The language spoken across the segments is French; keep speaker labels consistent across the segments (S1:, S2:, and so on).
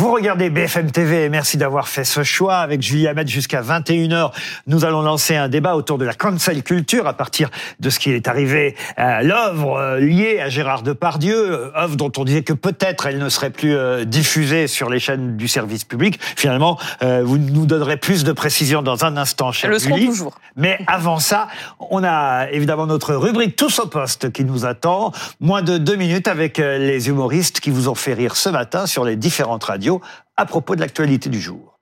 S1: Vous regardez BFM TV et merci d'avoir fait ce choix. Avec Julie Hamet jusqu'à 21h, nous allons lancer un débat autour de la cancel culture à partir de ce qui est arrivé à l'œuvre euh, liée à Gérard Depardieu, euh, œuvre dont on disait que peut-être elle ne serait plus euh, diffusée sur les chaînes du service public. Finalement, vous nous donnerez plus de précisions dans un instant, cher
S2: le
S1: Julie.
S2: toujours.
S1: Mais avant ça, on a évidemment notre rubrique Tous au poste qui nous attend. Moins de deux minutes avec les humoristes qui vous ont fait rire ce matin sur les différentes radios à propos de l'actualité du jour.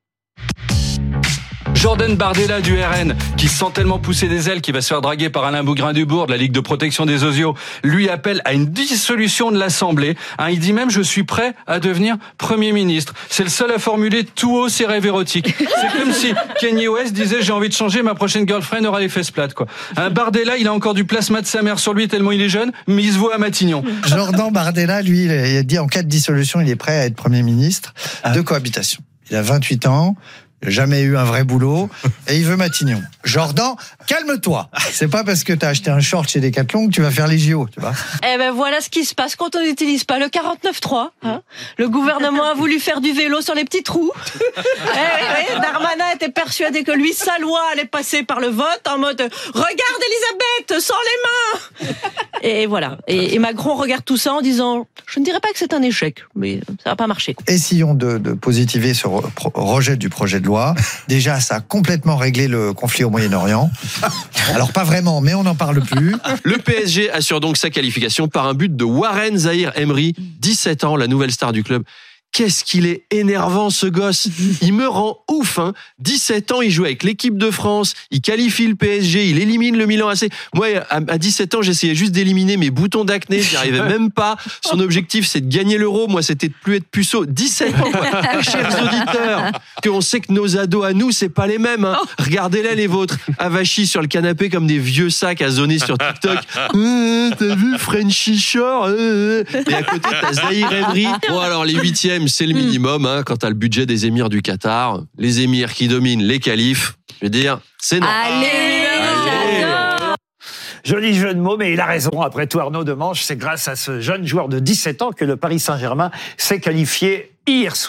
S3: Jordan Bardella du RN, qui sent tellement pousser des ailes qu'il va se faire draguer par Alain Bougrain-Dubourg de la Ligue de protection des osios, lui appelle à une dissolution de l'Assemblée. Hein, il dit même je suis prêt à devenir Premier ministre. C'est le seul à formuler tout haut ses rêves érotiques. C'est comme si Kanye West disait j'ai envie de changer, ma prochaine girlfriend aura les fesses plates. Quoi. Hein, Bardella, il a encore du plasma de sa mère sur lui tellement il est jeune, mais il se voit à Matignon.
S4: Jordan Bardella, lui, il a dit en cas de dissolution, il est prêt à être Premier ministre de cohabitation. Il a 28 ans. Jamais eu un vrai boulot et il veut Matignon. Jordan, calme-toi. C'est pas parce que t'as acheté un short chez Decathlon que tu vas faire les JO, tu vois.
S5: Eh ben voilà ce qui se passe quand on n'utilise pas le 49.3. Hein. Le gouvernement a voulu faire du vélo sur les petits trous. eh, oui, oui, Darmanin était persuadé que lui, sa loi allait passer par le vote en mode « Regarde Elisabeth, sans les mains !» Et voilà. Et, et, Macron regarde tout ça en disant « Je ne dirais pas que c'est un échec, mais ça va pas marcher. »
S4: Essayons de, de positiver ce rejet du projet de loi. Déjà, ça a complètement réglé le conflit au Moyen-Orient. Alors pas vraiment, mais on n'en parle plus.
S6: Le PSG assure donc sa qualification par un but de Warren Zahir Emery, 17 ans, la nouvelle star du club. Qu'est-ce qu'il est énervant ce gosse. Il me rend ouf. Hein. 17 ans, il joue avec l'équipe de France, il qualifie le PSG, il élimine le Milan AC. Moi, à 17 ans, j'essayais juste d'éliminer mes boutons d'acné, j'y arrivais même pas. Son objectif, c'est de gagner l'euro. Moi, c'était de plus être puceau. 17 ans, chers auditeurs, que on sait que nos ados à nous, c'est pas les mêmes. Hein. Regardez-les les vôtres, avachis sur le canapé comme des vieux sacs à zoner sur TikTok. Euh, T'as vu Frenchy Shore euh, Et à côté, t'as Zahir Emery. Bon, alors les huitièmes, c'est le minimum hein, quand t'as le budget des émirs du Qatar. Les émirs qui dominent les qualifs. Je veux dire, c'est normal.
S5: Allez,
S1: Joli jeu de mots, mais il a raison. Après tout, Arnaud Demanche, c'est grâce à ce jeune joueur de 17 ans que le Paris Saint-Germain s'est qualifié hier soir.